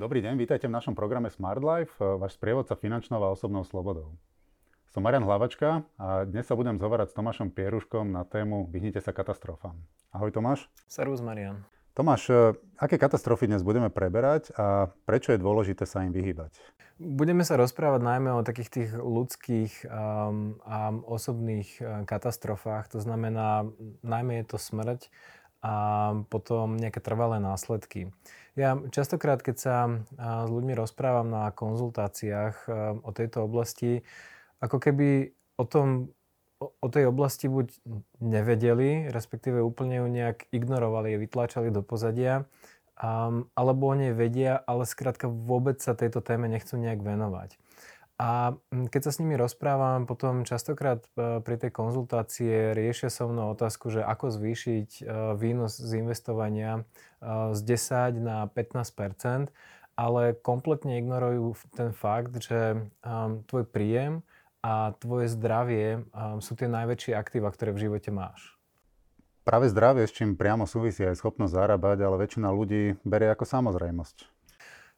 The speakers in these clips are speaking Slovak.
Dobrý deň, vítajte v našom programe Smart Life, eh, váš sprievodca finančnou a osobnou slobodou. Som Marian Hlavačka a dnes sa budem zhovárať s Tomášom Pieruškom na tému Vyhnite sa katastrofám. Ahoj Tomáš. Servus Marian. Tomáš, eh, aké katastrofy dnes budeme preberať a prečo je dôležité sa im vyhýbať? Budeme sa rozprávať najmä o takých tých ľudských um, a osobných uh, katastrofách. To znamená, najmä je to smrť a potom nejaké trvalé následky. Ja častokrát, keď sa s ľuďmi rozprávam na konzultáciách o tejto oblasti, ako keby o tom, o tej oblasti buď nevedeli, respektíve úplne ju nejak ignorovali, vytláčali do pozadia, alebo o nej vedia, ale skrátka vôbec sa tejto téme nechcú nejak venovať. A mm, keď sa s nimi rozprávam, potom častokrát e, pri tej konzultácie riešia so mnou otázku, že ako zvýšiť e, výnos z investovania e, z 10 na 15% ale kompletne ignorujú ten fakt, že tvoj príjem a tvoje zdravie sú tie najväčšie aktíva, ktoré v živote máš. Práve zdravie, s čím priamo súvisí aj schopnosť zarábať, ale väčšina ľudí berie ako samozrejmosť.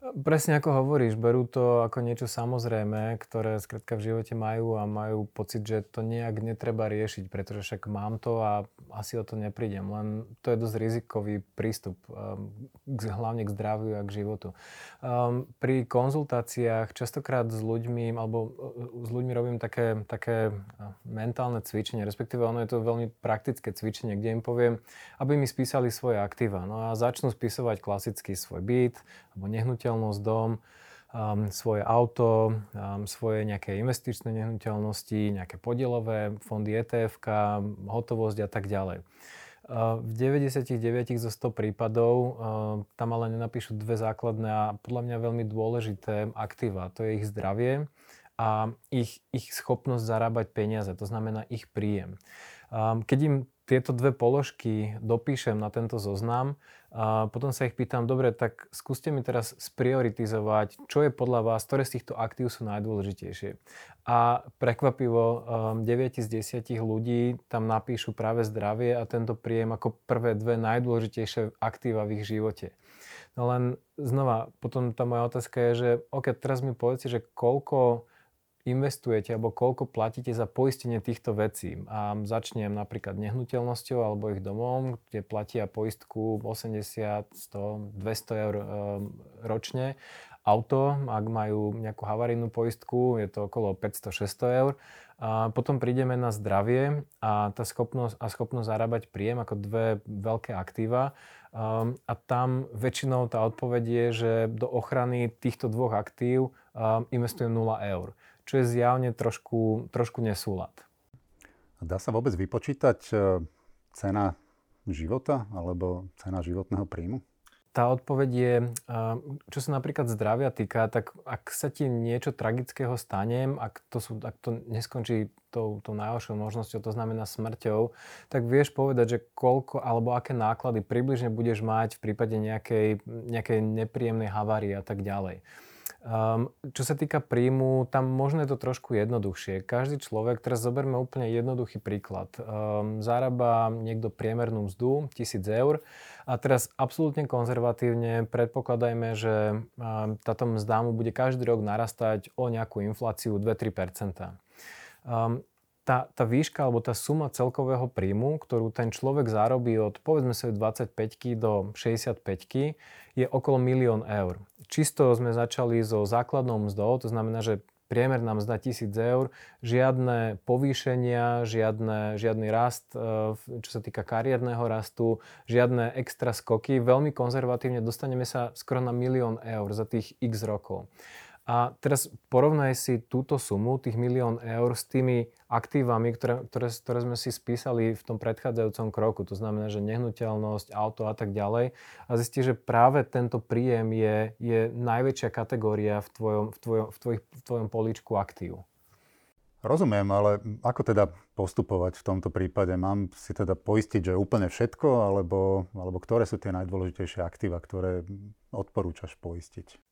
Presne ako hovoríš, berú to ako niečo samozrejme, ktoré skrátka v živote majú a majú pocit, že to nejak netreba riešiť, pretože však mám to a asi o to neprídem. Len to je dosť rizikový prístup, um, hlavne k zdraviu a k životu. Um, pri konzultáciách častokrát s ľuďmi, alebo uh, s ľuďmi robím také, také uh, mentálne cvičenie, respektíve ono je to veľmi praktické cvičenie, kde im poviem, aby mi spísali svoje aktíva. No a začnú spisovať klasicky svoj byt, alebo nehnuteľnosť, dom, um, svoje auto, um, svoje nejaké investičné nehnuteľnosti, nejaké podielové fondy ETF, hotovosť a tak ďalej. Uh, v 99 zo 100 prípadov uh, tam ale nenapíšu dve základné a podľa mňa veľmi dôležité aktíva. To je ich zdravie a ich, ich schopnosť zarábať peniaze, to znamená ich príjem. Um, keď im tieto dve položky dopíšem na tento zoznam a potom sa ich pýtam, dobre, tak skúste mi teraz sprioritizovať, čo je podľa vás, ktoré z týchto aktív sú najdôležitejšie. A prekvapivo 9 um, z 10 ľudí tam napíšu práve zdravie a tento príjem ako prvé dve najdôležitejšie aktíva v ich živote. No len znova, potom tá moja otázka je, že OK, teraz mi povedzte, že koľko investujete alebo koľko platíte za poistenie týchto vecí. A začnem napríklad nehnuteľnosťou alebo ich domom, kde platia poistku 80, 100, 200 eur e, ročne. Auto, ak majú nejakú havarijnú poistku, je to okolo 500-600 eur. A potom prídeme na zdravie a tá schopnosť, a schopnosť zarábať príjem ako dve veľké aktíva. Um, a tam väčšinou tá odpoveď je, že do ochrany týchto dvoch aktív um, investujem 0 eur čo je zjavne trošku, trošku nesúlad. Dá sa vôbec vypočítať e, cena života alebo cena životného príjmu? Tá odpoveď je, e, čo sa napríklad zdravia týka, tak ak sa ti niečo tragického stane, ak to, sú, ak to neskončí tou, tou najhoršou možnosťou, to znamená smrťou, tak vieš povedať, že koľko alebo aké náklady približne budeš mať v prípade nejakej, nejakej nepríjemnej havárie a tak ďalej. Um, čo sa týka príjmu, tam možno je to trošku jednoduchšie. Každý človek, teraz zoberme úplne jednoduchý príklad. Um, zarába niekto priemernú mzdu, 1000 eur a teraz absolútne konzervatívne predpokladajme, že um, táto mzda mu bude každý rok narastať o nejakú infláciu 2-3%. Um, tá, tá výška alebo tá suma celkového príjmu, ktorú ten človek zarobí od povedzme sa 25 do 65 je okolo milión eur. Čisto sme začali so základnou mzdou, to znamená, že priemerná mzda 1000 eur, žiadne povýšenia, žiadne, žiadny rast, e, čo sa týka kariérneho rastu, žiadne extra skoky. Veľmi konzervatívne dostaneme sa skoro na milión eur za tých x rokov. A teraz porovnaj si túto sumu, tých milión eur, s tými aktívami, ktoré, ktoré, ktoré sme si spísali v tom predchádzajúcom kroku. To znamená, že nehnuteľnosť, auto a tak ďalej. A zistí, že práve tento príjem je, je najväčšia kategória v tvojom, v, tvojom, v, tvoj, v tvojom políčku aktív. Rozumiem, ale ako teda postupovať v tomto prípade? Mám si teda poistiť, že úplne všetko, alebo, alebo ktoré sú tie najdôležitejšie aktíva, ktoré odporúčaš poistiť?